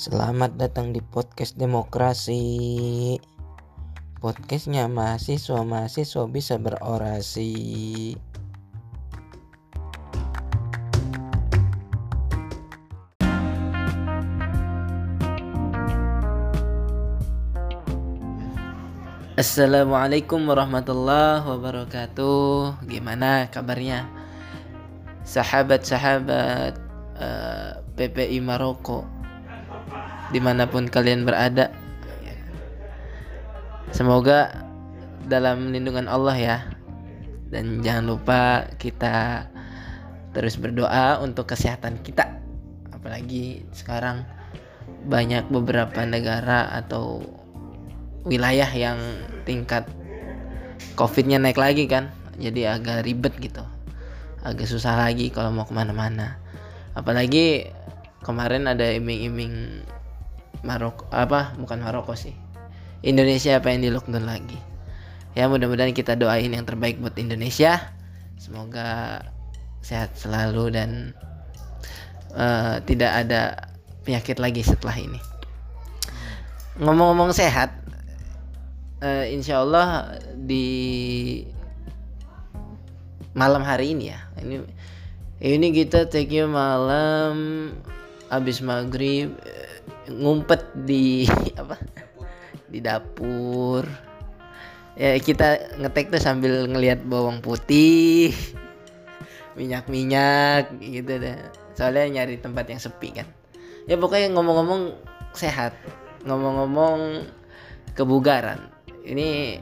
Selamat datang di podcast demokrasi. Podcastnya mahasiswa-mahasiswa bisa berorasi. Assalamualaikum warahmatullahi wabarakatuh. Gimana kabarnya, sahabat-sahabat eh, PPI Maroko, di mana pun kalian berada? Semoga dalam lindungan Allah ya. Dan jangan lupa kita terus berdoa untuk kesehatan kita. Apalagi sekarang banyak beberapa negara atau wilayah yang tingkat covidnya naik lagi kan jadi agak ribet gitu agak susah lagi kalau mau ke mana-mana apalagi kemarin ada iming-iming Maroko apa bukan Maroko sih. Indonesia apa yang di lockdown lagi? Ya mudah-mudahan kita doain yang terbaik buat Indonesia. Semoga sehat selalu dan uh, tidak ada penyakit lagi setelah ini. Ngomong-ngomong sehat uh, insya Allah di malam hari ini ya ini ini kita take malam habis maghrib ngumpet di apa? Di dapur. Ya kita ngetek tuh sambil ngelihat bawang putih minyak-minyak gitu deh. Soalnya nyari tempat yang sepi kan. Ya pokoknya ngomong-ngomong sehat. Ngomong-ngomong kebugaran. Ini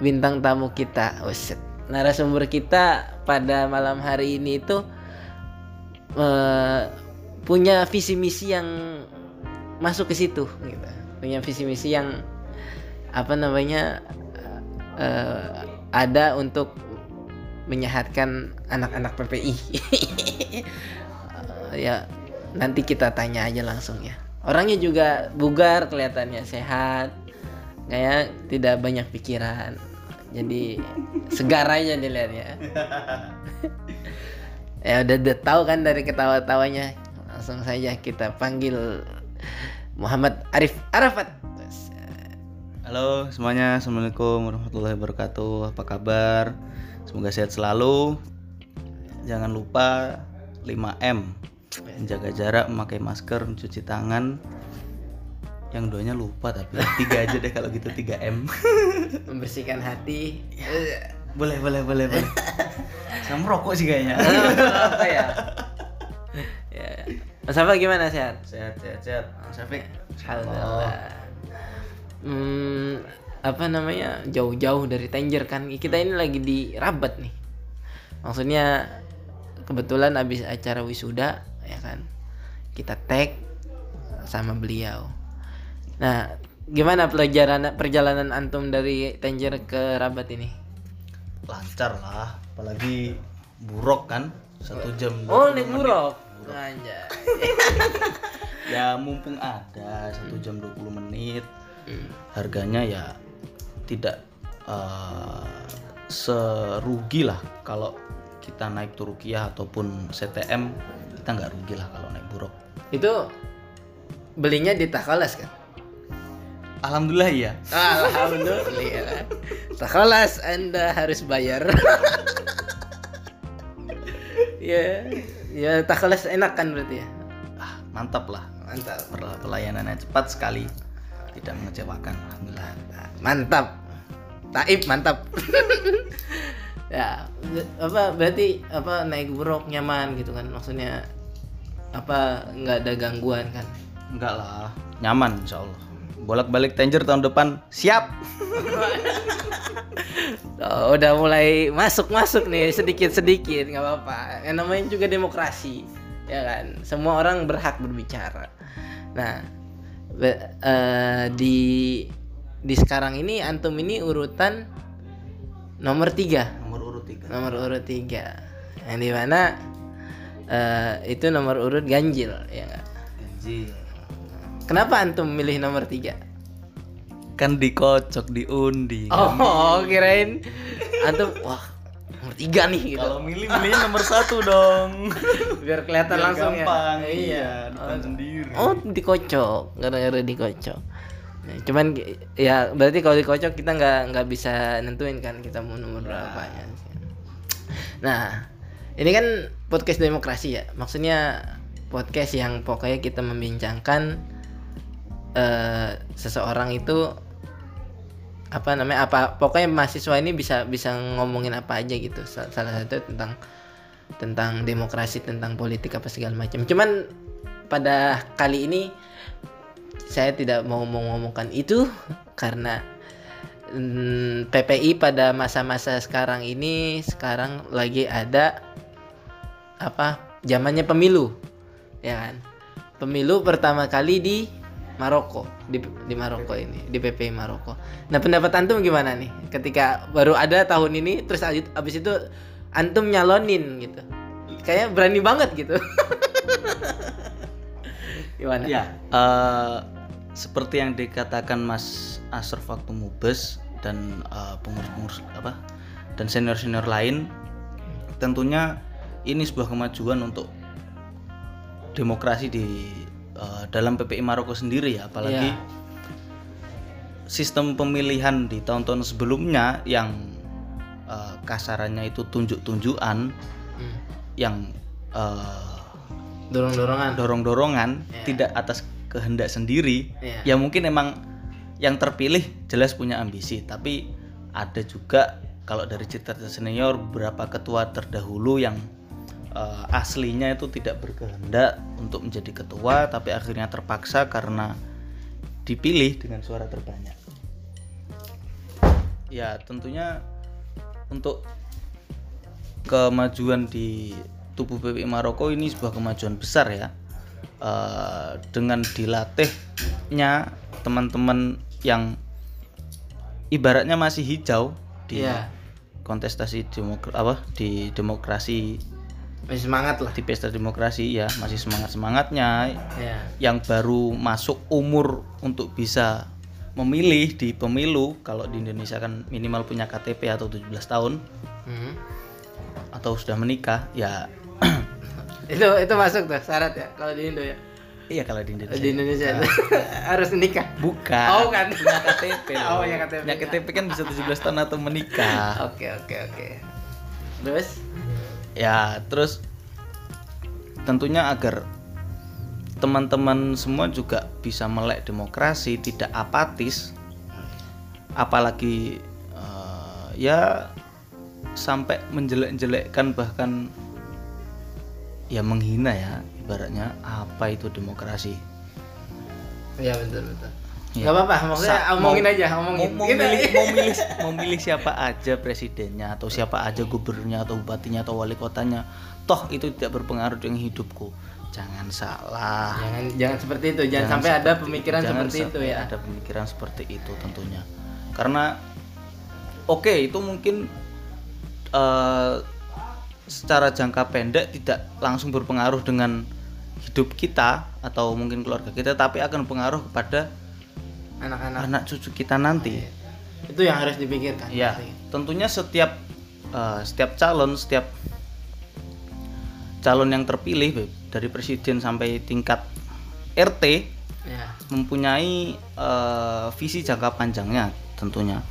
bintang tamu kita Uset. narasumber kita pada malam hari ini itu uh, punya visi misi yang masuk ke situ gitu. Punya visi misi yang apa namanya uh, ada untuk menyehatkan anak-anak PPI uh, ya nanti kita tanya aja langsung ya. Orangnya juga bugar kelihatannya sehat kayak tidak banyak pikiran. Jadi segar aja dilihatnya ya udah, udah tahu kan dari ketawa-tawanya? Langsung saja kita panggil Muhammad Arif Arafat. Halo semuanya, Assalamualaikum warahmatullahi wabarakatuh. Apa kabar? Semoga sehat selalu. Jangan lupa 5M Menjaga jarak, memakai masker, mencuci tangan. Yang duanya lupa tapi tiga aja deh kalau gitu 3 m. Membersihkan hati. Ya, boleh boleh boleh boleh. Sama merokok sih kayaknya. Apa ya Mas Apa gimana? Sehat? Sehat sehat sehat. Mas Afik Alhamdulillah. Hmm, apa namanya? Jauh-jauh dari Tanger kan. Kita ini lagi di Rabat nih. Maksudnya kebetulan habis acara wisuda ya kan? Kita tag sama beliau. Nah, gimana perjalanan perjalanan antum dari Tanger ke Rabat ini? Lancar lah, apalagi buruk kan? Satu jam. Oh, naik buruk. Aja. ya mumpung ada satu jam 20 menit, hmm. harganya ya tidak uh, serugi lah kalau kita naik Turkiya ataupun CTM kita nggak rugi lah kalau naik buruk. Itu belinya di Takalas kan? Alhamdulillah ya. Alhamdulillah. Sekelas Anda harus bayar. ya, ya kelas enak kan berarti ya. Ah, mantap lah. Mantap. Pelayanannya cepat sekali. Tidak mengecewakan. Alhamdulillah. Mantap. Taib mantap. ya, apa berarti apa naik buruk nyaman gitu kan maksudnya apa nggak ada gangguan kan? Enggak lah, nyaman insya Allah bolak-balik Tanger tahun depan siap. oh, udah mulai masuk-masuk nih sedikit-sedikit nggak apa-apa. Yang namanya juga demokrasi, ya kan. Semua orang berhak berbicara. Nah, be, uh, di di sekarang ini antum ini urutan nomor tiga. Nomor urut tiga. Nomor urut tiga. Yang di mana uh, itu nomor urut ganjil, ya gak? Ganjil Kenapa antum milih nomor tiga? Kan dikocok diundi. Oh, kan? kirain antum wah nomor tiga nih gitu Kalau milih milihnya nomor satu dong. biar kelihatan Biar langsung gampang. ya Iya, depan sendiri. oh dikocok gara-gara dikocok Nah, cuman ya berarti kalau dikocok kita nggak nggak bisa nentuin kan kita mau nomor berapa ya nah ini kan podcast demokrasi ya maksudnya podcast yang pokoknya kita membincangkan eh, seseorang itu apa namanya apa pokoknya mahasiswa ini bisa bisa ngomongin apa aja gitu. Sa- salah satu tentang tentang demokrasi tentang politik apa segala macam. Cuman pada kali ini saya tidak mau mengomongkan itu karena mm, PPI pada masa-masa sekarang ini sekarang lagi ada apa zamannya pemilu ya kan? Pemilu pertama kali di Maroko di di Maroko ini di PPI Maroko. Nah pendapat antum gimana nih ketika baru ada tahun ini terus abis itu antum nyalonin gitu kayaknya berani banget gitu. gimana? Ya, eh, seperti yang dikatakan Mas Asraf waktu Mubes dan eh, pengurus-pengurus apa dan senior-senior lain, tentunya ini sebuah kemajuan untuk demokrasi di eh, dalam PPI Maroko sendiri ya, apalagi Iya. sistem pemilihan di tahun-tahun sebelumnya yang eh, kasarannya itu tunjuk-tunjukan Hmm. yang eh, Dorong-dorongan. dorong-dorongan Iya. tidak atas kehendak sendiri Iya. ya mungkin emang yang terpilih jelas punya ambisi tapi ada juga kalau dari cerita senior beberapa ketua terdahulu yang eh, aslinya itu tidak berkehendak untuk menjadi ketua tapi akhirnya terpaksa karena dipilih dengan suara terbanyak ya tentunya untuk kemajuan di tubuh PPI Maroko ini sebuah kemajuan besar ya Eh, dengan dilatihnya teman-teman yang ibaratnya masih hijau di Iya. kontestasi demokra apa di demokrasi Masih semangat lah. di pesta demokrasi ya masih semangat semangatnya Ya. yang baru masuk umur untuk bisa memilih di pemilu kalau di Indonesia kan minimal punya KTP atau 17 tahun Hmm. atau sudah menikah ya itu itu masuk tuh syarat ya kalau di Indo ya. iya kalau di Indonesia Di Indonesia harus nikah. bukan Oh, bukan. punya KTP Oh, punya KTP. punya KTP kan bisa 17 tahun atau menikah Oke oke oke. Terus? Ya terus tentunya agar teman-teman semua juga bisa melek demokrasi tidak apatis apalagi eh, ya sampai menjelek-jelekkan bahkan ya menghina ya ibaratnya apa itu demokrasi Iya betul betul. Ya. Gak apa-apa, maksudnya Sa- omongin mau- aja, omongin. mau, mau milih mau milih mau milih siapa aja presidennya atau siapa aja gubernurnya atau bupatinya atau wali kotanya toh itu tidak berpengaruh dengan hidupku jangan salah Jangan jangan seperti itu, jangan, sampai ada pemikiran jangan seperti itu ya. ada pemikiran seperti itu tentunya karena oke itu mungkin eh, secara jangka pendek tidak langsung berpengaruh dengan hidup kita atau mungkin keluarga kita tapi akan pengaruh kepada Anak-anak anak cucu kita nanti itu yang harus dipikirkan. Ya, tentunya setiap eh, setiap calon, setiap calon yang terpilih dari presiden sampai tingkat RT Ya. mempunyai eh, visi jangka panjangnya tentunya.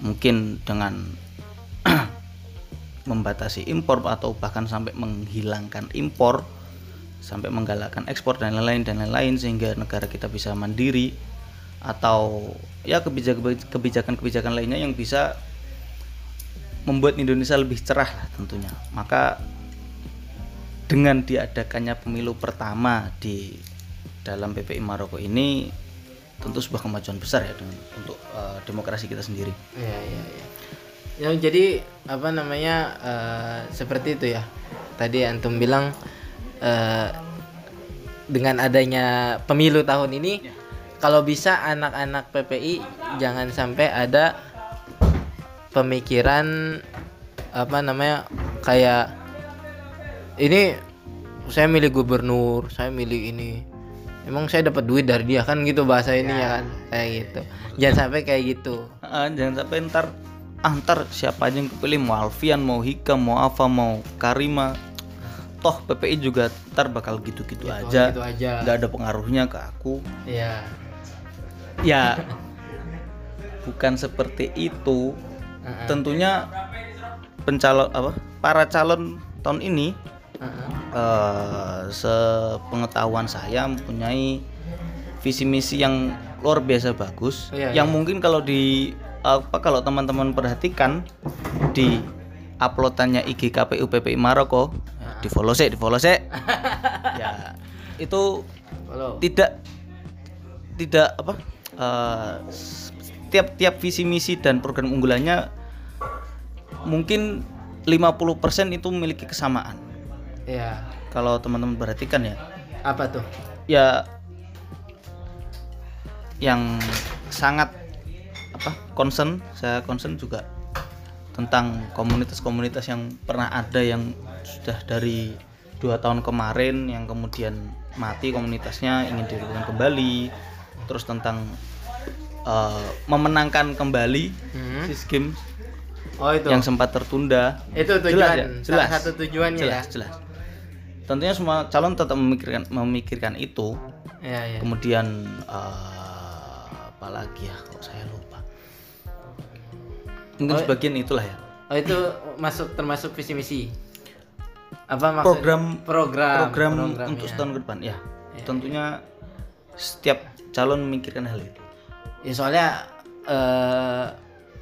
Mungkin dengan membatasi impor atau bahkan sampai menghilangkan impor sampai menggalakkan ekspor dan lain-lain dan lain-lain sehingga negara kita bisa mandiri atau ya kebijakan- kebijakan-kebijakan lainnya yang bisa membuat Indonesia lebih cerah lah tentunya. Maka dengan diadakannya pemilu pertama di dalam PPI Maroko ini tentu sebuah kemajuan besar ya dengan untuk eh, demokrasi kita sendiri. Iya, iya, iya. Ya, jadi apa namanya eh, seperti itu ya. Tadi antum bilang eh, dengan adanya pemilu tahun ini, kalau bisa anak-anak PPI jangan sampai ada pemikiran apa namanya kayak ini saya milih gubernur, saya milih ini. Emang saya dapat duit dari dia kan gitu bahasa ini ya, kan kayak gitu. Jangan sampai kayak gitu. Ah, jangan sampai ntar ah ntar siapa aja yang kepilih mau Alfian mau Hikam mau Ava mau Karima toh PPI juga ntar bakal gitu-gitu Oh, aja gitu aja. nggak ada pengaruhnya ke aku Iya. Ya bukan seperti itu Heeh. tentunya pencalon apa para calon tahun ini Heeh. eh sepengetahuan saya mempunyai visi misi yang luar biasa bagus Iya, yang iya. mungkin kalau di apa kalau teman-teman perhatikan di uploadannya IG KPU PPI Maroko Ah. di follow sih di follow sih ya itu Follow. tidak tidak apa eh, tiap tiap visi misi dan program unggulannya mungkin 50% itu memiliki kesamaan Iya. kalau teman-teman perhatikan ya Apa tuh? ya yang sangat apa concern saya concern juga tentang komunitas-komunitas yang pernah ada yang sudah dari dua tahun kemarin yang kemudian mati komunitasnya ingin dihidupkan kembali terus tentang eh, memenangkan kembali Hmm. SEA Games Oh itu. yang sempat tertunda itu tujuan. Jelas ya? Salah Jelas. satu tujuannya jelas ya. jelas tentunya semua calon tetap memikirkan memikirkan itu Iya, iya. kemudian eh, apa lagi ya kok saya lupa mungkin Oh, sebagian itulah ya Oh itu masuk termasuk visi misi. Apa maksud program program program program, untuk ya. setahun ke depan ya Ya. tentunya setiap calon memikirkan hal itu Ya soalnya eh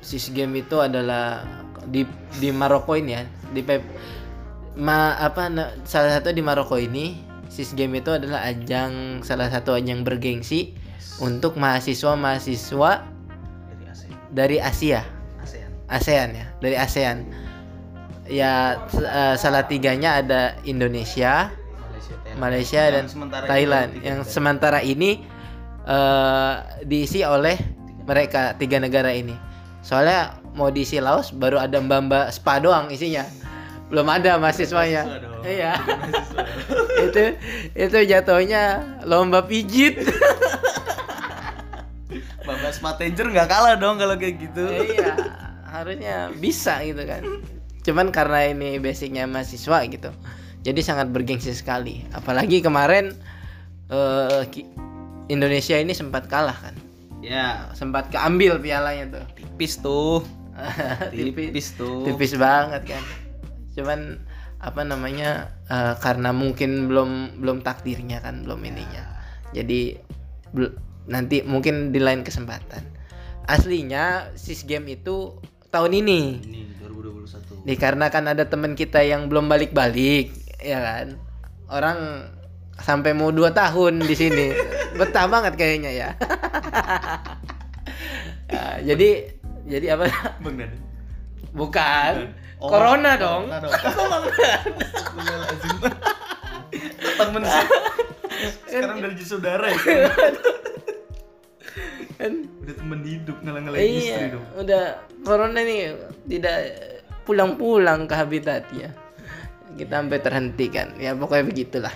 SIS game itu adalah di di Maroko ini ya, di Pep ma apa salah satu di Maroko ini SIS game itu adalah ajang salah satu ajang bergengsi untuk mahasiswa-mahasiswa dari ASEAN dari Asia. ASEAN ASEAN ya, dari ASEAN. Ya eh, salah tiganya ada Indonesia, Malaysia Thailand. Malaysia dan sementara Thailand. yang sementara ini eh, diisi oleh mereka tiga negara ini. Soalnya mau diisi Laos baru ada mbak-mbak spa doang isinya. Belum ada mahasiswanya. Iya. itu itu jatuhnya lomba pijit. Bapak Smatenger nggak kalah dong kalau kayak gitu iya, harusnya bisa gitu kan. Cuman karena ini basicnya mahasiswa gitu. Jadi sangat bergengsi sekali. Apalagi kemarin eh, ki- Indonesia ini sempat kalah kan. ya Sempat keambil pialanya tuh. tipis tuh tipis, tipis tuh tipis banget kan. Cuman apa namanya eh, karena mungkin belum belum takdirnya kan, belum ininya. Jadi nanti mungkin di lain kesempatan. Aslinya SIS game itu tahun ini. ini 2021 Dikarenakan ada teman kita yang belum balik-balik, ya kan? Orang sampai mau dua tahun di sini, betah banget kayaknya ya. Ya, jadi jadi apa? Bang Dan Bukan. Oh, corona dong. Corona dong. Astagfirullahaladzim. temen sih sekarang jadi saudara ya Kan udah temen hidup ngalang-ngalang istri iya, dong udah corona nih tidak pulang-pulang ke habitatnya. Kita sampai terhentikan. Ya pokoknya begitulah.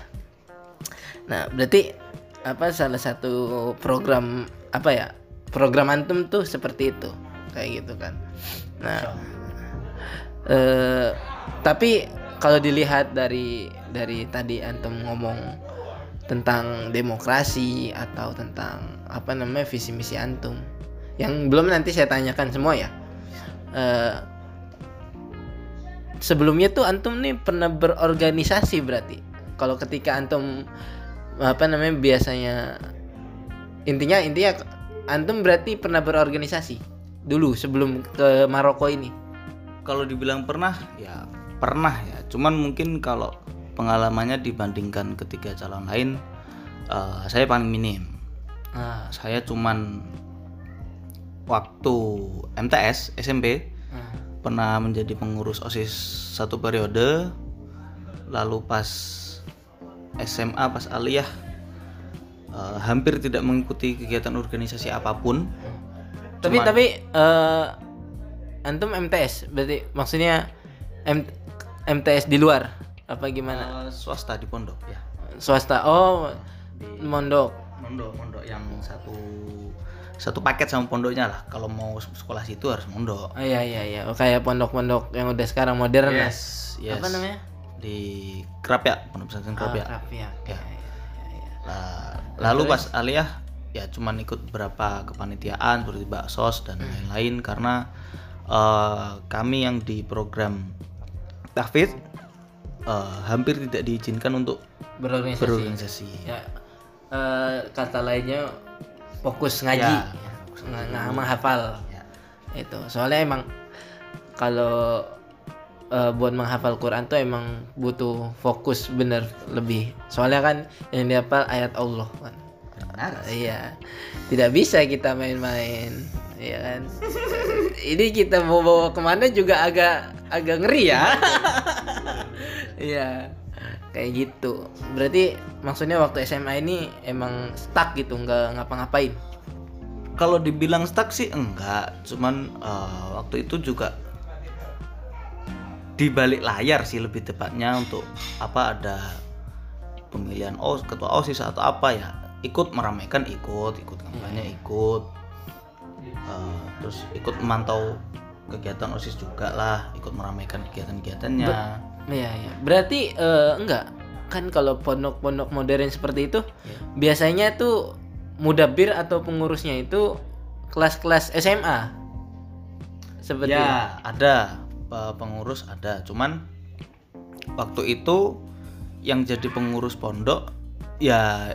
Nah, berarti apa salah satu program apa ya? Program antum tuh seperti itu. Kayak gitu kan. Nah, eh tapi kalau dilihat dari dari tadi antum ngomong tentang demokrasi atau tentang apa namanya visi misi antum yang belum nanti saya tanyakan semua ya Eh, sebelumnya tuh antum nih pernah berorganisasi berarti kalau ketika antum apa namanya biasanya intinya intinya antum berarti pernah berorganisasi? Dulu sebelum ke Maroko ini? Kalau dibilang pernah ya pernah ya. Cuman mungkin kalau pengalamannya dibandingkan ketiga calon lain eh, saya paling minim. Ah, saya cuman waktu MTS SMP ah. pernah menjadi pengurus OSIS satu periode lalu pas SMA pas aliyah eh, hampir tidak mengikuti kegiatan organisasi apa pun tapi Cuman- tapi eh, antum MTS berarti maksudnya M- MTS di luar apa gimana Eh, swasta di pondok ya swasta oh di mondok mondok mondok yang satu satu paket sama pondoknya lah. Kalau mau sekolah situ harus mondok. Oh iya iya iya. Oh, kayak pondok-pondok yang udah sekarang modern lah. Yes, yes. Apa namanya? Di Kerap ya, pondok pesantren Kerap ya. Kerap ya. Ya. Iya. Nah, lalu pas aliyah ya cuman ikut beberapa kepanitiaan seperti baksos dan Hmm. lain-lain karena eh, kami yang di program tahfidz eh, hampir tidak diizinkan untuk Berorganisasi. berorganisasi. Ya. eh, kata lainnya fokus ngaji. Ya. Nggak nggak menghafal. Ya. Itu. Soalnya emang kalau eh, buat menghafal Quran tuh emang butuh fokus bener lebih. Soalnya kan yang dihafal ayat Allah kan. Benar. Iya, tidak bisa kita main-main, iya kan? Ini kita mau bawa ke mana juga agak agak ngeri ya. Iya, kayak gitu. Berarti maksudnya waktu SMA ini emang stuck gitu, nggak ngapa-ngapain. Kalau dibilang stuck sih enggak, cuman eh, waktu itu juga di balik layar sih lebih tepatnya untuk apa ada pemilihan OS ketua OSIS atau apa ya. Ikut meramaikan ikut ikut kampanye ikut. Eh, terus ikut memantau kegiatan OSIS juga lah ikut meramaikan kegiatan-kegiatannya. Iya, iya. Berarti eh, enggak? Kan kalau pondok-pondok modern seperti itu biasanya tuh mudabir atau pengurusnya itu kelas-kelas SMA. Seperti ya ada pengurus ada cuman waktu itu yang jadi pengurus pondok ya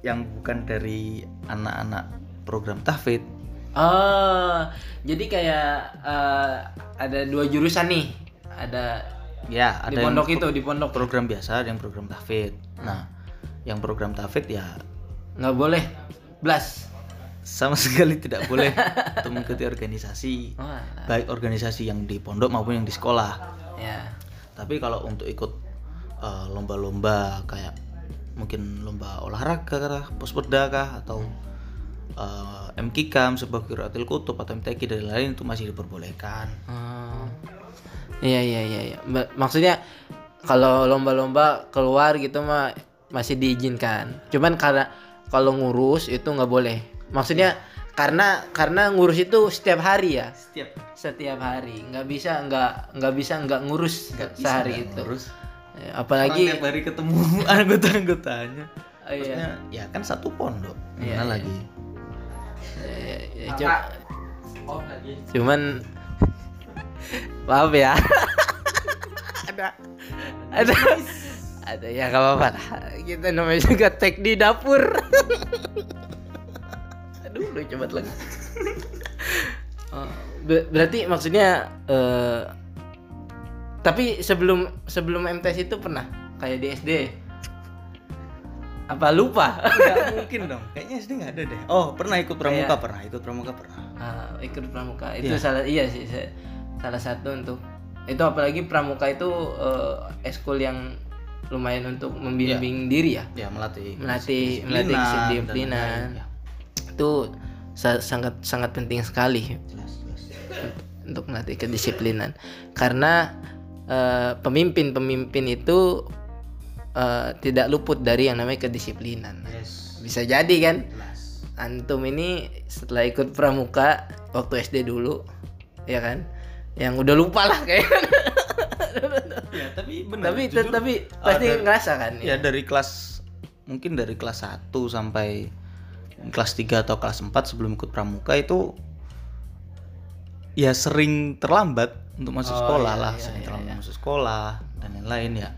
yang bukan dari anak-anak program tahfidz Oh, jadi kayak eh, ada dua jurusan nih. Ada ya di ada yang pondok itu, di pondok. program biasa ada yang program tahfidz nah yang program tahfidz ya Nggak boleh blast. Sama sekali tidak boleh untuk mengikuti organisasi Oh, alah. baik organisasi yang di pondok maupun yang di sekolah ya. tapi kalau untuk ikut eh, lomba-lomba kayak mungkin lomba olahraga kah, pospoda kah atau eh, MKIKAM sebagai Qiraatil Kutub atau MTQ dan lain itu masih diperbolehkan. Iya iya iya iya. Ba- Maksudnya kalau lomba-lomba keluar gitu mah masih diizinkan. Cuman karena kalau ngurus itu nggak boleh. Maksudnya karena karena ngurus itu setiap hari ya. Setiap Setiap hari. nggak bisa nggak nggak bisa nggak ngurus sehari itu. terus Ya, apalagi tiap hari ketemu anggota-anggotanya. Oh, iya. Maksudnya ya kan satu pondok. Iya, Gimana iya. lagi? Ya, ya, cu- cuman maaf ya ada ada ada ya gak apa-apa kita namanya juga tag di dapur aduh lucu banget lagi ber- berarti maksudnya eh, tapi sebelum sebelum MTS itu pernah? Kayak di SD apa lupa? Nggak mungkin dong. Kayaknya SD nggak ada deh. Oh pernah ikut pramuka pernah ikut pramuka pernah. Ah, ikut pramuka. Itu salah iya sih sa- salah satu untuk itu apalagi pramuka itu eh, eskul yang lumayan untuk membimbing diri ya? Ya melatih melatih melatih kedisiplinan. ya. Itu sa- sangat sangat penting sekali untuk melatih kedisiplinan karena eh, pemimpin-pemimpin itu eh, tidak luput dari yang namanya kedisiplinan Yes. bisa jadi kan Jelas. antum ini setelah ikut pramuka waktu SD dulu ya kan yang udah lupa lah kayak Ya tapi benar. tapi jujur, tapi eh, pasti dari- ngerasa kan ya dari kelas mungkin dari kelas 1 sampai kelas 3 atau kelas 4 sebelum ikut pramuka itu ya sering terlambat untuk masuk Oh, sekolah iya, lah, iya, sering iya, terlambat iya. masuk sekolah dan lain-lain ya.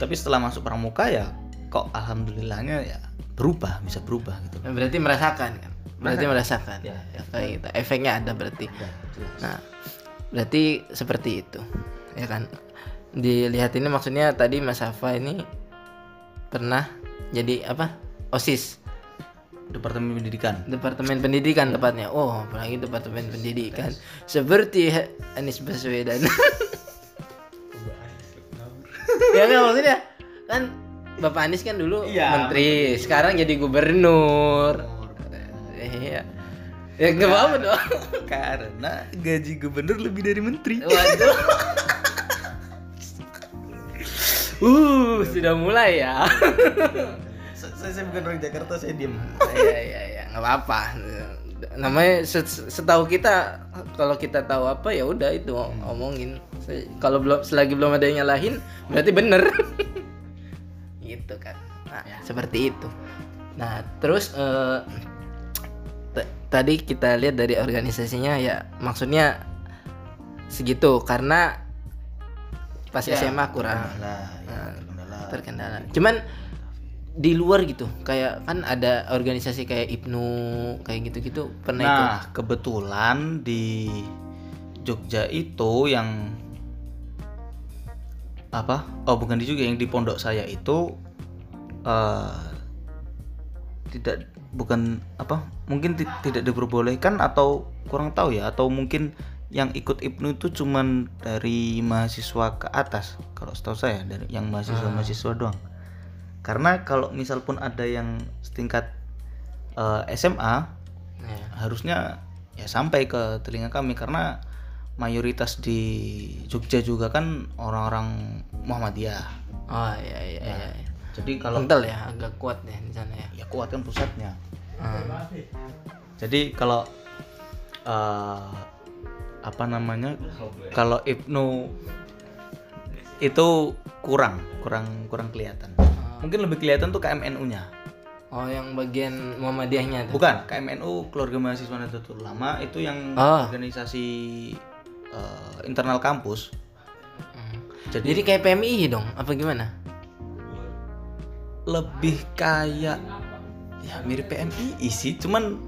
Tapi setelah masuk pramuka ya kok alhamdulillahnya ya berubah, bisa berubah gitu. Berarti merasakan kan berarti merasakan Ya. ya, kayak gitu efeknya ada berarti Ya, jelas. nah berarti seperti itu ya kan dilihat ini maksudnya tadi Mas Safa ini pernah jadi apa osis Departemen Pendidikan. Departemen Pendidikan tepatnya. Oh, apalagi Departemen Pendidikan. Seperti Anies Baswedan. ya kan maksudnya kan Bapak Anies kan dulu Iya, menteri, sekarang jadi gubernur. Iya. Ya nggak apa-apa dong. Karena gaji gubernur lebih dari menteri. Waduh. uh, sudah mulai ya. Saya, saya bukan orang Jakarta, saya diem. Iya iya iya, nggak apa-apa. namanya se- setahu kita kalau kita tahu apa ya udah itu omongin. Se- kalau belum selagi belum ada yang nyalahin berarti bener. Gitu kan. Nah seperti itu. Nah terus t- tadi kita lihat dari organisasinya ya maksudnya segitu. Karena pas Ya, SMA kurang. Lah, ya, terkendala. terkendala. Cuman di luar gitu, kayak kan ada organisasi kayak Ibnu kayak gitu-gitu pernah ikut. Nah, kebetulan di Jogja itu yang apa? Oh, bukan di Jogja, yang di pondok saya itu eh tidak bukan apa? Mungkin ti- tidak diperbolehkan atau kurang tahu ya atau mungkin yang ikut Ibnu itu cuman dari mahasiswa ke atas kalau setahu saya dari yang mahasiswa-mahasiswa doang. Karena kalau misal pun ada yang setingkat eh, SMA Ya. harusnya ya sampai ke telinga kami karena mayoritas di Jogja juga kan orang-orang Muhammadiyah. Oh iya iya iya. iya. Jadi kalau Kental ya, agak kuat ya di sana ya. ya kuat kan pusatnya. Hmm. Jadi kalau eh, apa namanya? Kalau Ibnu itu kurang, kurang kurang kelihatan. Mungkin lebih kelihatan tuh KMNU-nya. Oh yang bagian Muhammadiyahnya tuh. Bukan, KMNU Keluarga Mahasiswa Nahdlatul Ulama itu yang Oh. organisasi eh, internal kampus. Hmm. Jadi, Jadi kayak PMI dong, apa gimana? lebih kayak ya mirip PMI sih, cuman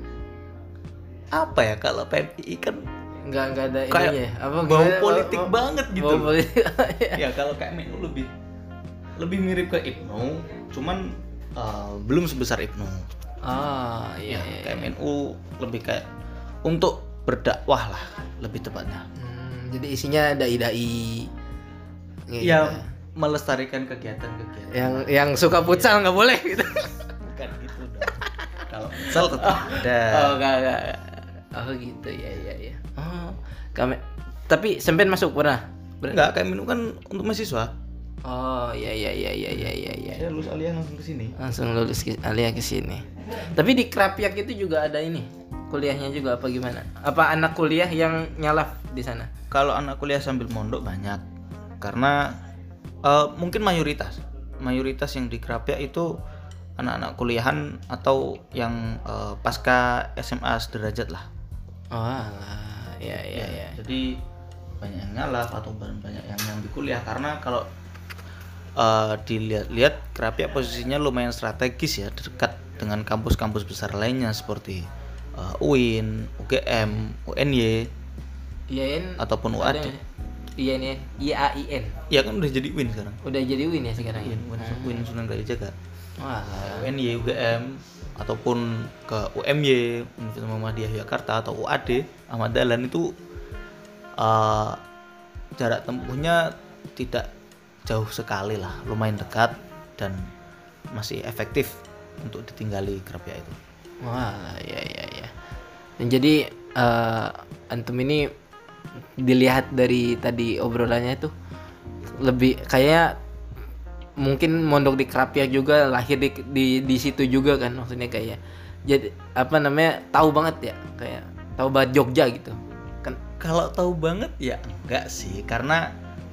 apa ya kalau PMI kan Enggak enggak ada Kayak ininya. ya? Apa bau politik Bau- banget gitu. Bau politik. Iya. ya kalau KMNU lebih lebih mirip ke Ibnu, cuman eh, belum sebesar Ibnu. Oh iya. Ya, iya. KMNU lebih kayak untuk berdakwah lah lebih tepatnya. Hmm, jadi isinya dai-dai. Gitu. Ya melestarikan kegiatan-kegiatan. Yang yang suka futsal nggak boleh gitu. Bukan gitu dong. Kalau misal tetap ada. Oh enggak enggak. Oh gitu ya ya ya. Oh kami tapi sempen masuk pernah. Enggak, KMNU kan untuk mahasiswa. Oh iya iya iya iya iya iya. iya. Saya lulus aliyah langsung ke sini. Langsung lulus ke, alia ke sini. Tapi di Krapiak itu juga ada ini kuliahnya juga apa gimana? Apa anak kuliah yang nyalaf di sana? Kalau anak kuliah sambil mondok banyak. Karena eh, mungkin mayoritas. Mayoritas yang di Krapiak itu anak-anak kuliahan atau yang eh, pasca SMA sederajat lah. Oh alah. ya ya ya. Jadi banyak yang nyalaf atau banyak yang nyambi kuliah karena kalau eh, dilihat-lihat Krapiak posisinya lumayan strategis ya dekat dengan kampus-kampus besar lainnya seperti eh, UIN, UGM, UNY IAIN ataupun UAD. IAIN ya? IAIN. Ya kan udah jadi UIN sekarang. Udah jadi Win ya sekarang. UIN, UIN, UIN Sunan Kalijaga. Wah. UNY, UGM ataupun ke UMY Universitas Muhammadiyah Yogyakarta atau UAD Ahmad Dahlan itu eh, jarak tempuhnya tidak jauh sekali lah lumayan dekat dan masih efektif untuk ditinggali Krapia itu. Wah, ya ya ya. Dan jadi eh, antum ini dilihat dari tadi obrolannya itu lebih kayak mungkin mondok di Krapia juga lahir di, di di situ juga kan maksudnya kayak jadi apa namanya tahu banget ya kayak tahu banget Jogja gitu. Kan kalau tahu banget ya enggak sih. Karena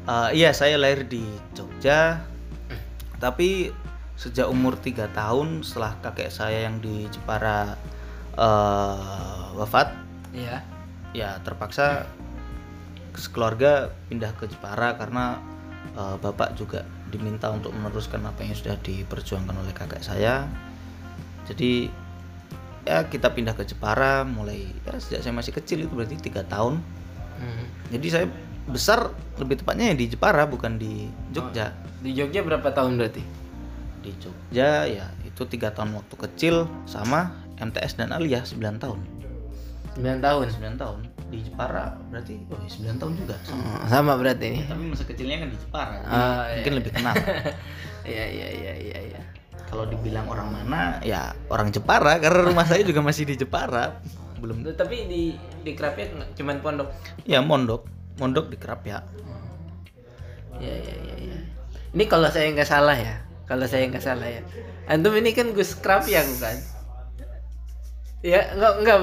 eh, iya saya lahir di Jogja. Tapi sejak umur tiga tahun setelah kakek saya yang di Jepara eh, wafat ya ya terpaksa sekeluarga pindah ke Jepara karena eh, bapak juga diminta untuk meneruskan apa yang sudah diperjuangkan oleh kakek saya. Jadi ya kita pindah ke Jepara mulai ya sejak saya masih kecil itu berarti tiga tahun. Hmm. jadi saya besar lebih tepatnya ya di Jepara bukan di Jogja. Di Jogja berapa tahun berarti? Di Jogja ya itu tiga tahun waktu kecil sama MTS dan Aliyah 9 tahun. 9 tahun? 9 tahun. Di Jepara berarti oh 9 tahun juga. Sama. Hmm, sama berarti ini. Tapi masa kecilnya kan di Jepara. Ah, iya. mungkin lebih kenal. Iya iya iya iya iya. kalau dibilang orang mana ya orang Jepara karena rumah saya juga masih di Jepara. Belum Tapi di di Krapiak nggak- cuman pondok. ya mondok mondok di Kerapia Iya iya iya iya. Ini kalau saya nggak salah ya. Kalau saya nggak salah ya. Antum ini kan Gus Krapiak kan? Ya nggak nggak.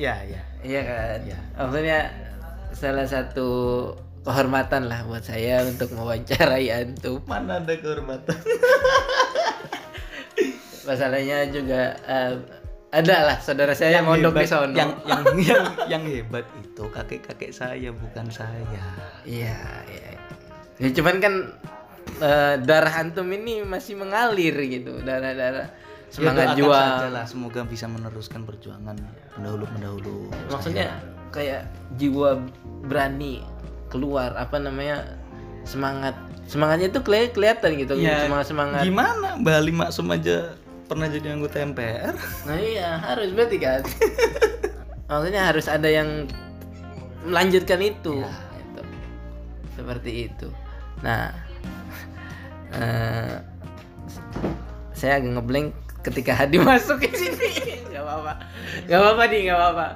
ya ya Iya kan? Iya. Maksudnya salah satu kehormatan lah buat saya untuk mewawancarai antum. mana ada kehormatan Masalahnya juga eh, ada lah saudara saya yang mondok di sono. yang yang yang yang hebat itu kakek kakek saya bukan saya Iya, iya. Ya, cuman kan eh, darah antum ini masih mengalir gitu, darah-darah semangat Ya, doakan juang. saja lah semoga bisa meneruskan perjuangan pendahulu pendahulu Maksudnya kayak jiwa berani keluar apa namanya semangat semangatnya itu keli- kelihatan gitu Ya, semangat semangat gimana Bali Maksum aja pernah jadi anggota MPR nah iya harus berarti kan? Maksudnya harus ada yang melanjutkan itu. Gitu. seperti itu. Nah eh, saya agak ngeblank ketika Hadi masuk ke sini. Nggak apa-apa. Nggak apa-apa nih nggak apa-apa.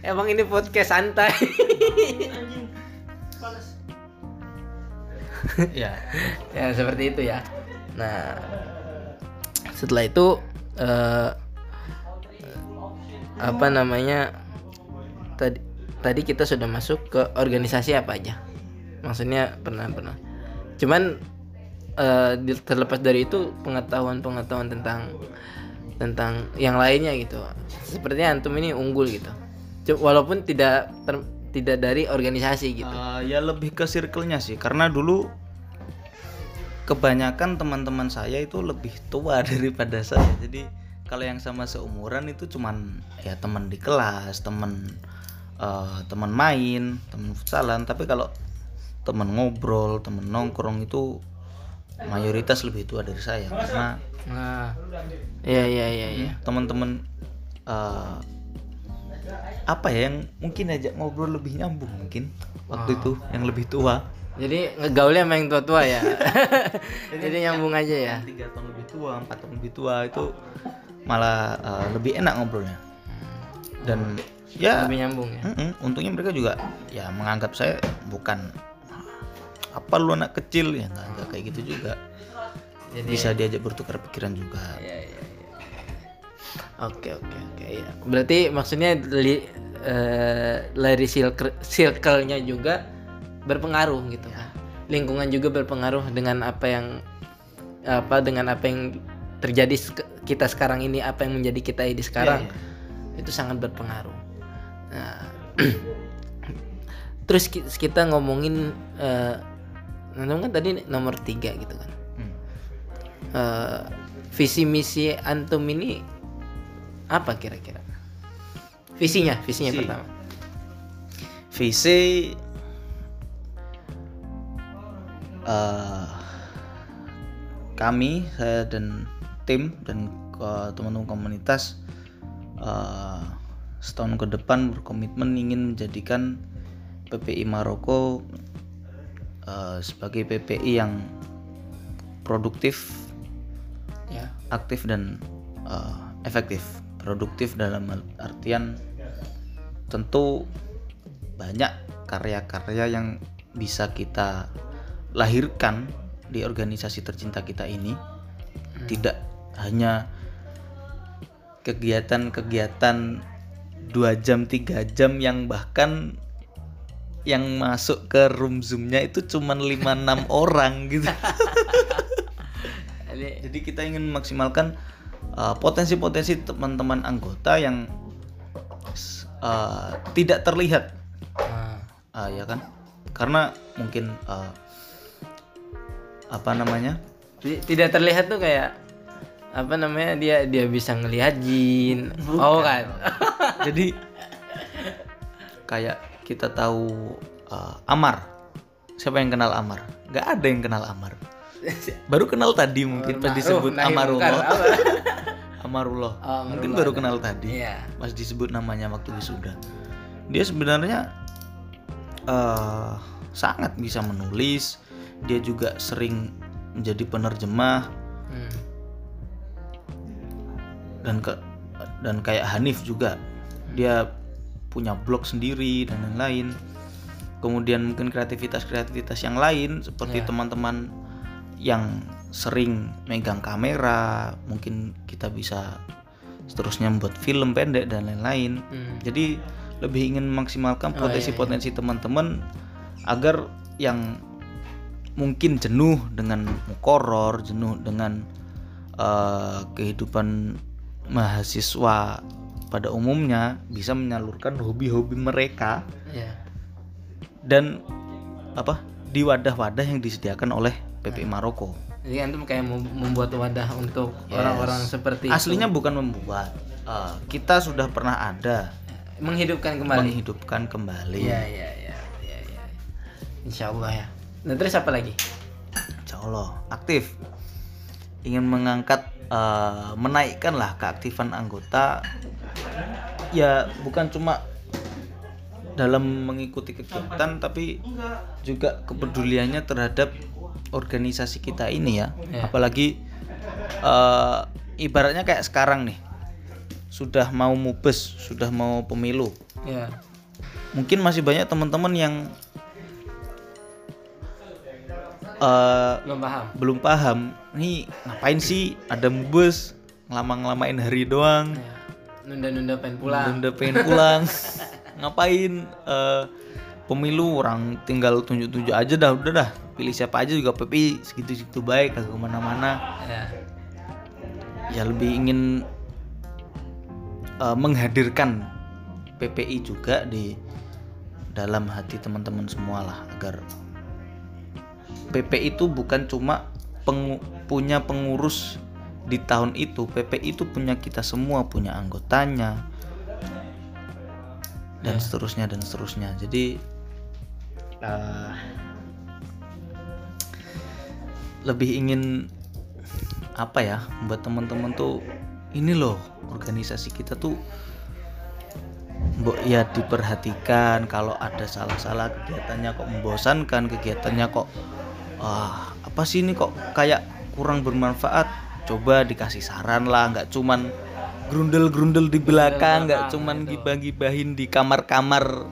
Emang ini podcast santai. Ya ya seperti itu ya. Nah setelah itu eh, apa namanya tadi tadi kita sudah masuk ke organisasi apa aja. Maksudnya pernah pernah. Cuman di- terlepas dari itu pengetahuan pengetahuan tentang tentang yang lainnya gitu. Sepertinya antum ini unggul gitu. Walaupun tidak ter- tidak dari organisasi gitu. Eh, ya lebih ke circle-nya sih. Karena dulu kebanyakan teman-teman saya itu lebih tua daripada saya. Jadi kalau yang sama seumuran itu cuman ya teman di kelas teman eh, teman main teman futsalan. Tapi kalau teman ngobrol teman nongkrong itu mayoritas lebih tua dari saya. Karena nah iya iya iya iya. teman-teman eh, apa ya yang mungkin aja ngobrol lebih nyambung mungkin waktu itu yang lebih tua Jadi ngegaulnya sama yang tua-tua ya. Jadi nyambung aja ya. tiga tahun lebih tua empat tahun lebih tua itu malah eh, lebih enak ngobrolnya dan ya Lebih nyambung ya. mm-mm, untungnya mereka juga ya menganggap saya bukan apa lu anak kecil ya nggak kayak gitu juga Jadi bisa diajak bertukar pikiran juga Iya, iya, iya. Oke oke oke ya. Berarti maksudnya li, eh, dari circle circle-nya juga berpengaruh gitu kan. Lingkungan juga berpengaruh dengan apa yang apa dengan apa yang terjadi kita sekarang ini apa yang menjadi kita ini sekarang Iya, itu sangat berpengaruh. Nah, terus ki- kita ngomongin Antum kan tadi nomor tiga gitu kan. Hmm. Eh, visi misi antum ini apa kira-kira? Visinya, visinya Visi. pertama. visi eh, kami saya dan tim dan teman-teman komunitas eh, setahun ke depan berkomitmen ingin menjadikan PPI Maroko eh, sebagai PPI yang produktif, Ya. aktif dan eh, efektif. Produktif dalam artian tentu banyak karya-karya yang bisa kita lahirkan di organisasi tercinta kita ini tidak hanya kegiatan-kegiatan dua jam tiga jam yang bahkan yang masuk ke room zoomnya itu cuman 5-6 orang gitu. Jadi, kita ingin memaksimalkan uh, potensi-potensi teman-teman anggota yang uh, tidak terlihat. Ah, ya kan? Karena mungkin ah, apa namanya ti- tidak terlihat tuh kayak apa namanya dia dia bisa ngelihat jin. Oh kan. jadi kayak kita tahu ah, Amar siapa yang kenal Amar nggak ada yang kenal Amar baru kenal tadi mungkin pas Ma'ruf disebut Amarullah mungkar, apa? Amarullah Oh, mungkin Amarullah. baru kenal tadi Iya. pas disebut namanya waktu wisuda dia sebenarnya eh, sangat bisa menulis dia juga sering menjadi penerjemah. Hmm. dan ke dan kayak Hanif juga. Dia punya blog sendiri dan lain-lain. Kemudian mungkin kreativitas-kreativitas yang lain seperti teman-teman yang sering megang kamera mungkin kita bisa seterusnya membuat film pendek dan lain-lain. Hmm. jadi lebih ingin memaksimalkan Oh, iya, potensi-potensi teman-teman agar yang mungkin jenuh dengan mukoror jenuh dengan eh, kehidupan mahasiswa pada umumnya bisa menyalurkan hobi-hobi mereka Ya. dan apa di wadah-wadah yang disediakan oleh PPI Maroko. Jadi antum kayak mem- membuat wadah untuk orang-orang seperti Aslinya bukan membuat, eh, kita sudah pernah ada itu. menghidupkan kembali. menghidupkan kembali. Iya iya iya iya iya. Insya Allah ya. Nah terus apa lagi? Insya Allah aktif, ingin mengangkat, eh, menaikkan lah keaktifan anggota. Ya bukan cuma dalam mengikuti kegiatan, tapi juga kepeduliannya terhadap organisasi kita ini ya. Ya. Apalagi eh, ibaratnya kayak sekarang nih, sudah mau mubes, sudah mau pemilu. Ya. Mungkin masih banyak teman-teman yang eh, Belum paham. belum paham nih ngapain sih ada mubes ngelama-ngelamain hari doang Ya. Nunda-nunda pengen pulang. udah pengen pulang ngapain eh, pemilu orang tinggal tunjuk-tunjuk aja dah udah dah pilih siapa aja juga PPI segitu-segitu baik kagak ke mana-mana Ya. ya lebih ingin eh, menghadirkan PPI juga di dalam hati teman-teman semua lah agar PPI itu bukan cuma pengu- punya pengurus di tahun itu. PPI itu punya kita semua punya anggotanya dan seterusnya dan seterusnya. Jadi eh, lebih ingin apa ya buat teman-teman tuh ini loh organisasi kita tuh Mbok ya diperhatikan kalau ada salah-salah kegiatannya kok membosankan kegiatannya kok ah apa sih ini kok kayak kurang bermanfaat coba dikasih saran lah nggak cuman grundel-grundel di belakang nggak cuman gibah-gibahin di kamar-kamar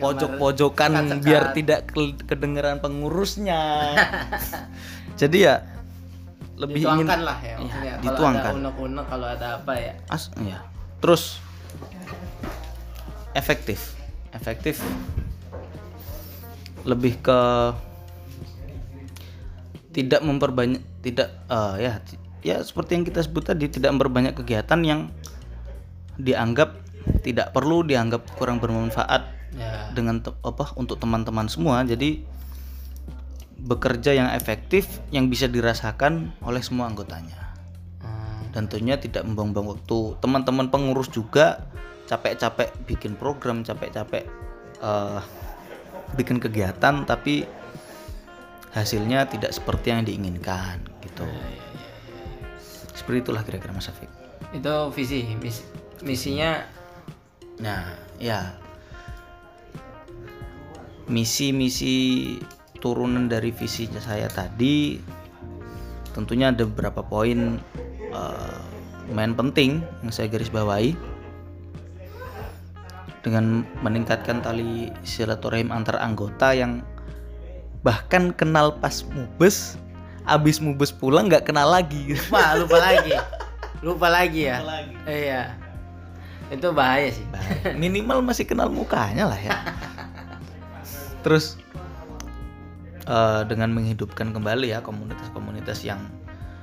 pojok-pojokan biar tidak ke- kedengeran pengurusnya jadi ya lebih ingin dituangkan lah ya, maksudnya. Kalau dituangkan. ada unek-unek kalau ada apa ya. As ya. Terus efektif. Efektif lebih ke tidak memperbanyak tidak eh, ya ya seperti yang kita sebut tadi tidak memperbanyak kegiatan yang dianggap tidak perlu dianggap kurang bermanfaat Ya. dengan apa untuk teman-teman semua jadi bekerja yang efektif yang bisa dirasakan oleh semua anggotanya Hmm. dan tentunya tidak membuang-buang waktu teman-teman pengurus juga capek-capek bikin program capek-capek eh, bikin kegiatan tapi hasilnya tidak seperti yang diinginkan gitu. Seperti itulah kira-kira Mas Afik Itu visi, mis- misinya? Nah ya. Misi-misi turunan dari visinya saya tadi tentunya ada beberapa poin eh, lumayan penting yang saya garis bawahi. Dengan meningkatkan tali silaturahim antar anggota yang bahkan kenal pas mubes abis mubes pulang nggak kenal lagi lupa, lupa lagi. Lupa lagi ya. Iya. Itu bahaya sih. Bahaya. minimal masih kenal mukanya lah ya terus eh, dengan menghidupkan kembali ya komunitas-komunitas yang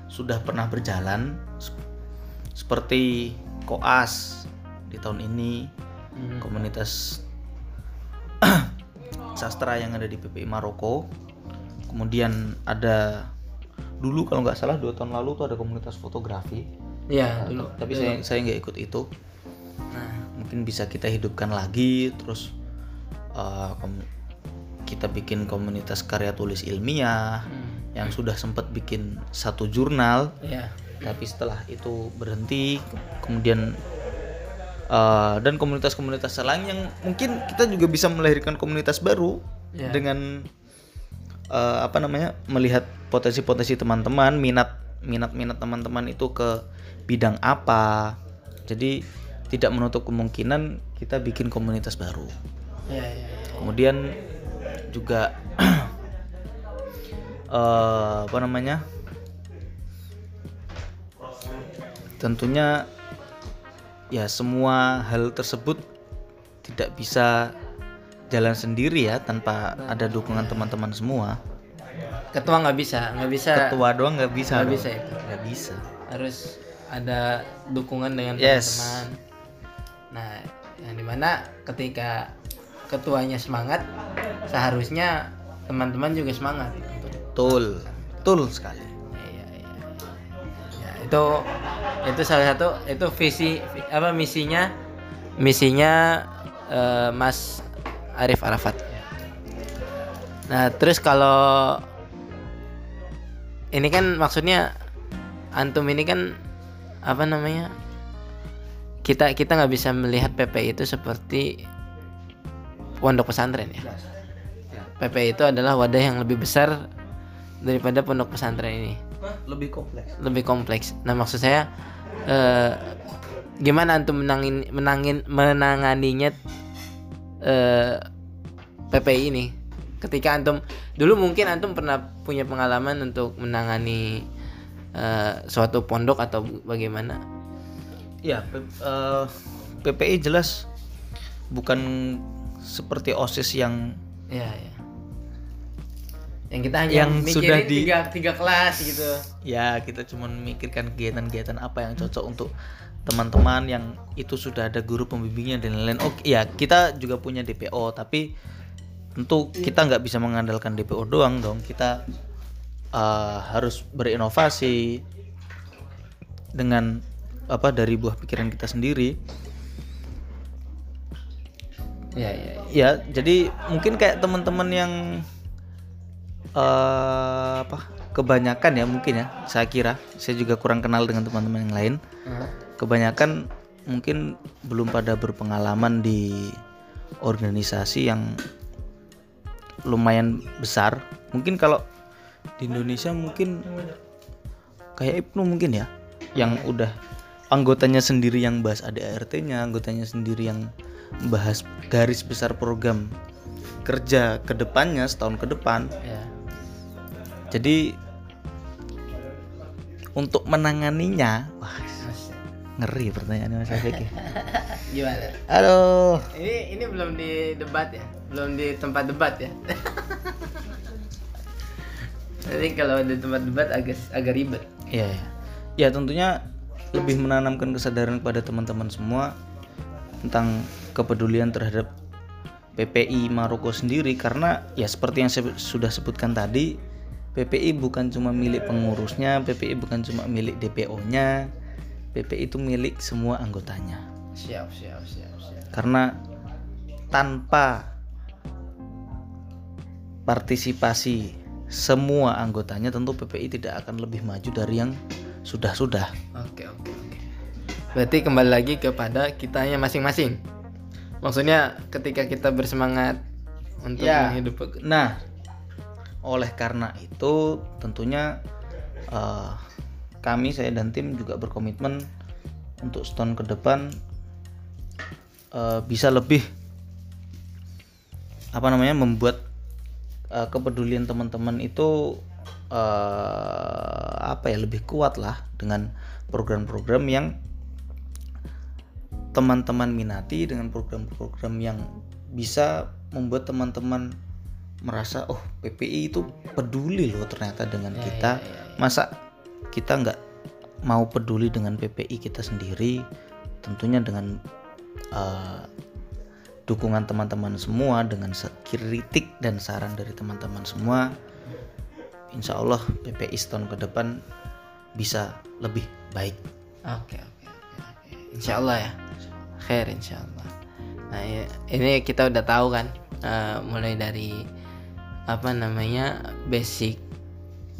sudah pernah berjalan sep- seperti koas di tahun ini Hmm. komunitas sastra yang ada di PPI Maroko kemudian ada dulu kalau nggak salah dua tahun lalu tuh ada komunitas fotografi Iya, dulu. tapi saya saya nggak ikut itu Nah, mungkin bisa kita hidupkan lagi terus uh, kita bikin komunitas karya tulis ilmiah hmm. yang sudah sempat bikin satu jurnal Iya. tapi setelah itu berhenti kemudian uh, dan komunitas-komunitas lain yang mungkin kita juga bisa melahirkan komunitas baru Ya. dengan uh, apa namanya melihat potensi-potensi teman-teman minat minat-minat teman-teman itu ke bidang apa jadi tidak menutup kemungkinan kita bikin komunitas baru Iya, iya, iya. kemudian juga eh, apa namanya tentunya ya semua hal tersebut tidak bisa jalan sendiri ya tanpa ada dukungan teman-teman semua. Ketua nggak bisa nggak bisa. Ketua doang nggak bisa nggak bisa itu nggak bisa. Harus ada dukungan dengan Yes. teman-teman. Nah yang di mana ketika ketuanya semangat seharusnya teman-teman juga semangat. Untuk betul. Betul sekali. Iya, iya, iya. Ya, itu itu salah satu itu visi vi- apa misinya misinya eh, Mas Arif Arafat. Nah terus kalau ini kan maksudnya antum ini kan apa namanya kita kita nggak bisa melihat PPI itu seperti pondok pesantren ya. PPI itu adalah wadah yang lebih besar daripada pondok pesantren ini lebih kompleks lebih kompleks. Nah maksud saya eh, gimana antum menangin menangin menanganinya eh, PPI ini? Ketika antum dulu mungkin antum pernah punya pengalaman untuk menangani eh, suatu pondok atau bagaimana? ya P- eh, PPI jelas bukan seperti osis yang Ya ya. Yang kita hanya Yang mikirin sudah di- tiga tiga kelas gitu. ya kita cuma memikirkan kegiatan-kegiatan apa yang cocok untuk teman-teman yang itu sudah ada guru pembimbingnya dan lain-lain. Oke, ya kita juga punya DPO, tapi tentu kita nggak bisa mengandalkan DPO doang dong. Kita eh, harus berinovasi dengan apa dari buah pikiran kita sendiri. Ya ya. ya. Ya, jadi mungkin kayak teman-teman yang eh apa? Kebanyakan ya mungkin ya saya kira. Saya juga kurang kenal dengan teman-teman yang lain. Kebanyakan mungkin belum pada berpengalaman di organisasi yang lumayan besar. Mungkin kalau di Indonesia mungkin kayak Ibnu mungkin ya yang udah anggotanya sendiri yang bahas ADART-nya anggotanya sendiri yang bahas garis besar program kerja ke depannya setahun ke depan. Ya. Jadi untuk menanganinya wah ngeri pertanyaannya Mas Afik ya. Gimana? Aduh, Ini ini belum di debat ya, belum di tempat debat ya. Jadi kalau di tempat debat agak agak ribet. ya ya. Ya tentunya lebih menanamkan kesadaran kepada teman-teman semua tentang kepedulian terhadap PPI Maroko sendiri karena ya seperti yang saya sudah sebutkan tadi PPI bukan cuma milik pengurusnya, PPI bukan cuma milik DPO-nya, PPI itu milik semua anggotanya. Siap, siap, siap, siap. karena tanpa partisipasi semua anggotanya tentu PPI tidak akan lebih maju dari yang sudah-sudah. Oke, oke, oke. Berarti kembali lagi kepada kitanya masing-masing. Maksudnya ketika kita bersemangat untuk Ya. menghidup Nah, oleh karena itu tentunya eh, kami saya dan tim juga berkomitmen untuk setahun ke depan eh, bisa lebih apa namanya membuat eh, kepedulian teman-teman itu eh, apa ya lebih kuat lah dengan program-program yang teman-teman minati dengan program-program yang bisa membuat teman-teman merasa oh PPI itu peduli loh ternyata dengan kita masa kita nggak mau peduli dengan PPI kita sendiri tentunya dengan eh, dukungan teman-teman semua dengan kritik dan saran dari teman-teman semua Insya Allah PPI setahun ke depan bisa lebih baik Oke oke oke oke. Insya Allah ya. Khair insya Allah. Nah i- ini kita udah tahu kan, eh, mulai dari apa namanya basic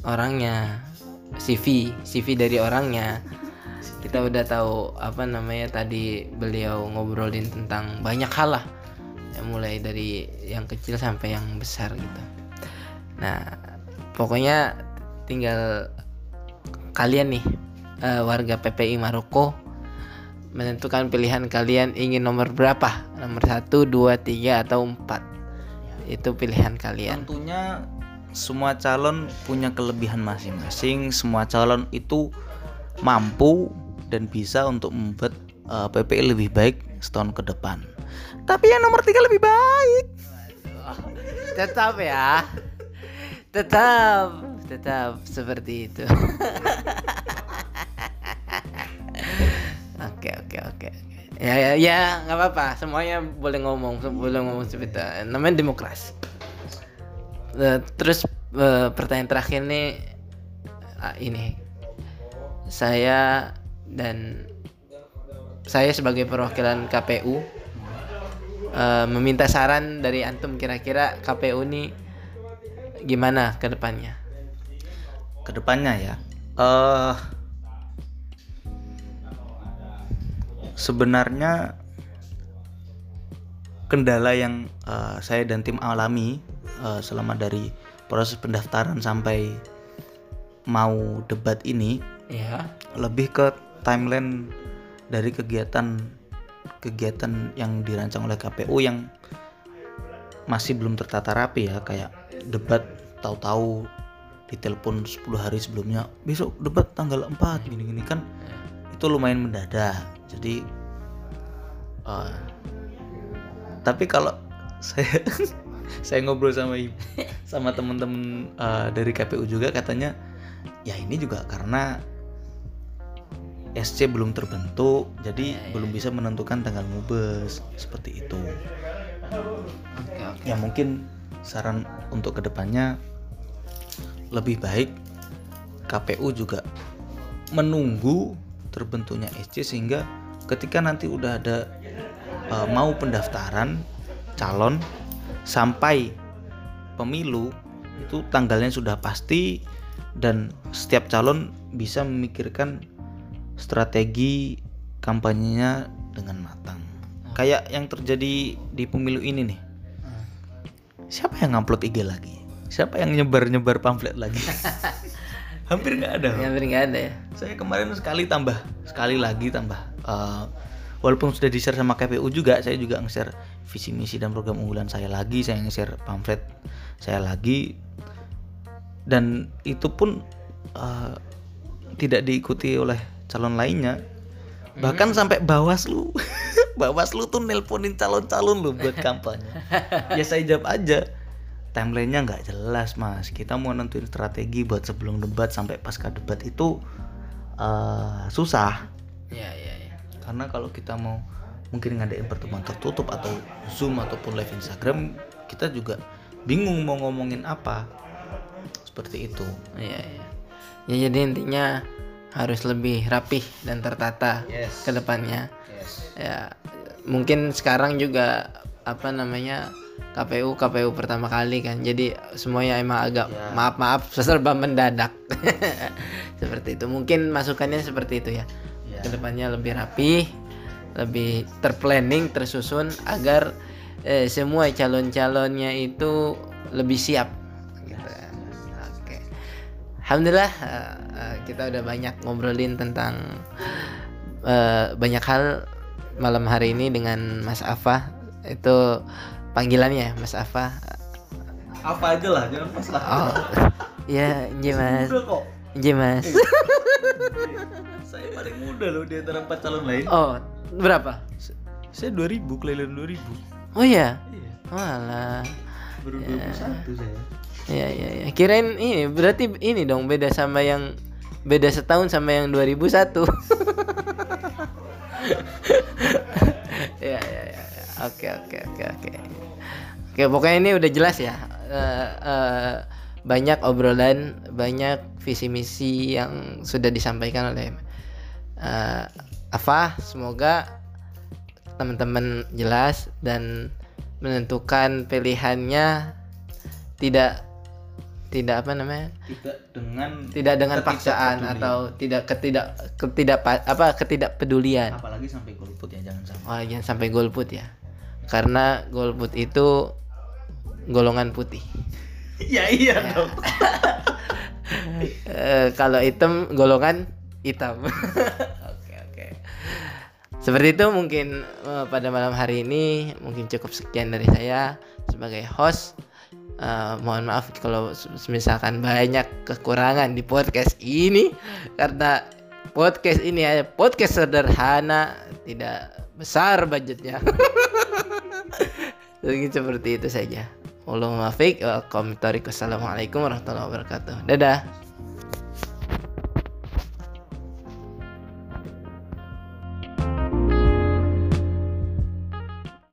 orangnya, CV, CV dari orangnya. Kita udah tahu apa namanya tadi beliau ngobrolin tentang banyak hal lah, ya, mulai dari yang kecil sampai yang besar gitu. Nah pokoknya tinggal kalian nih eh, warga PPI Maroko menentukan pilihan kalian ingin nomor berapa nomor satu dua tiga atau empat itu pilihan kalian Tentunya semua calon punya kelebihan masing-masing. Semua calon itu mampu dan bisa untuk membuat eh, PPI lebih baik setahun ke depan. Tapi yang nomor tiga lebih baik. tetap ya tetap tetap seperti itu oke oke oke ya ya ya nggak apa-apa semuanya boleh ngomong boleh ngomong itu namanya demokrasi Eh, terus eh, pertanyaan terakhir nih ah, ini saya dan saya sebagai perwakilan KPU eh, meminta saran dari antum kira-kira KPU ini gimana ke depannya? Ke depannya ya. eh sebenarnya kendala yang eh, saya dan tim alami eh, selama dari proses pendaftaran sampai mau debat ini Ya. lebih ke timeline dari kegiatan kegiatan yang dirancang oleh KPU yang masih belum tertata rapi ya kayak debat tahu-tahu ditelepon 10 hari sebelumnya besok debat tanggal 4 gini-gini kan itu lumayan mendadak. Jadi eh, tapi kalau saya saya ngobrol sama ibu sama teman-teman eh, dari KPU juga katanya ya ini juga karena SC belum terbentuk jadi belum bisa menentukan tanggal ngubes seperti itu. Oke oke. ya mungkin saran untuk ke depannya lebih baik KPU juga menunggu terbentuknya SC sehingga ketika nanti udah ada eh, mau pendaftaran calon sampai pemilu itu tanggalnya sudah pasti dan setiap calon bisa memikirkan strategi kampanyenya dengan matang. Kayak yang terjadi di pemilu ini nih. Siapa yang ngupload IG lagi? Siapa yang nyebar nyebar pamflet lagi hampir nggak ada. Ya hampir nggak ada ya. saya kemarin sekali tambah sekali lagi tambah Eh, walaupun sudah di share sama KPU juga saya juga nge-share visi misi dan program unggulan saya lagi saya nge-share pamflet saya lagi. Dan itu pun eh, tidak diikuti oleh calon lainnya. Bahkan sampai bawaslu bawaslu tuh nelponin calon-calon loh buat kampanye. Ya saya jawab aja timelinenya nggak jelas mas kita mau nentuin strategi buat sebelum debat sampai pasca debat itu eh, susah Ya ya ya. karena kalau kita mau mungkin ngadain pertemuan tertutup atau zoom ataupun live Instagram kita juga bingung mau ngomongin apa seperti itu Iya iya. Ya jadi intinya harus lebih rapih dan tertata Yes. ke depannya. Ya mungkin sekarang juga apa namanya KPU KPU pertama kali kan. Jadi semuanya emang agak Ya. maaf maaf serba mendadak. seperti itu. Mungkin masukannya seperti itu ya. Ya. Ke depannya lebih rapih, lebih terplanning, tersusun agar eh, semua calon-calonnya itu lebih siap. Gitu kan. Oke. Alhamdulillah eh, kita udah banyak ngobrolin tentang eh, banyak hal malam hari ini dengan Mas Afa. Itu panggilannya ya, Mas Afa. apa aja lah jangan pas lah Oh. ya, nje Mas. Muda kok Nje Mas. saya paling muda loh di antara empat calon lain Oh, berapa? saya 2000 kelahiran 2000 Oh iya. iya Walah. baru 21 saya Ya ya ya. Kirain ini berarti ini dong beda sama yang beda setahun sama yang 2001. ya, ya ya ya. Oke oke oke pokoknya ini udah jelas ya. Eh, eh, banyak obrolan, banyak visi misi yang sudah disampaikan oleh eh, Afa. Semoga teman-teman jelas dan menentukan pilihannya tidak tidak apa namanya? Tidak dengan tidak dengan paksaan atau tidak ketidak ketidak apa ketidakpedulian. Apalagi sampai golput ya jangan sampai. Oh jangan sampai golput ya. Karena golput itu golongan putih. Ya iya dong. Eh, kalau hitam golongan hitam. Oke oke. Seperti itu mungkin eh, pada malam hari ini. Mungkin cukup sekian dari saya sebagai host. Eh, mohon maaf kalau misalkan banyak kekurangan di podcast ini. Karena podcast ini ya podcast sederhana tidak besar budgetnya. Jadi seperti itu saja Wassalamualaikum warahmatullahi wabarakatuh. Dadah